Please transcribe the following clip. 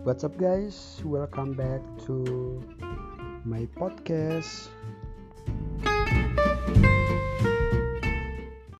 What's up, guys? Welcome back to my podcast.